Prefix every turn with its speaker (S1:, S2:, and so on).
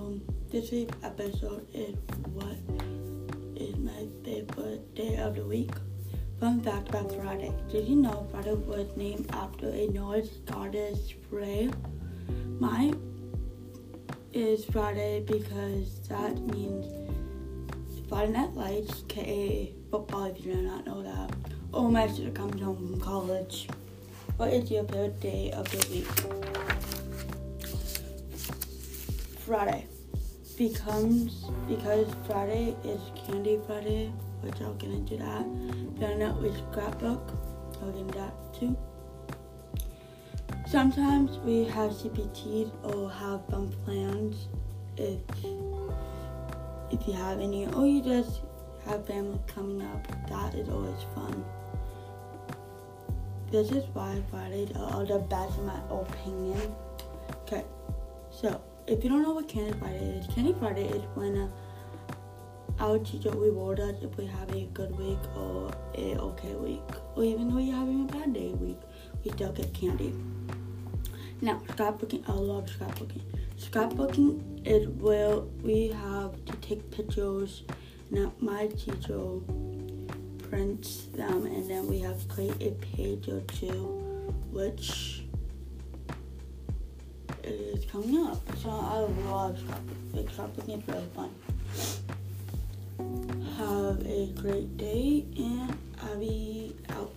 S1: Um, this week's episode is what is my favorite day of the week. Fun fact about Friday. Did you know Friday was named after a Norse goddess Freya? Mine is Friday because that means Friday Night Lights, aka football if you do not know that. Oh, my sister comes home from college. What is your favorite day of the week? Friday becomes because Friday is Candy Friday, which I'll get into that. Found out with scrapbook, I'll get into that too. Sometimes we have CPTs or have fun plans if if you have any, or you just have family coming up. That is always fun. This is why Fridays are the best in my opinion. Okay, so if you don't know what Candy Friday is, Candy Friday is when uh, our teacher rewards us if we have a good week or a okay week, or even though you're having a bad day week, we still get candy. Now, scrapbooking, I love scrapbooking. Scrapbooking is where we have to take pictures. Now, my teacher prints them, and then we have create a page or two, which is coming up. So I love scrapbooking. Scrapbooking is really fun. Have a great day, and Abby out.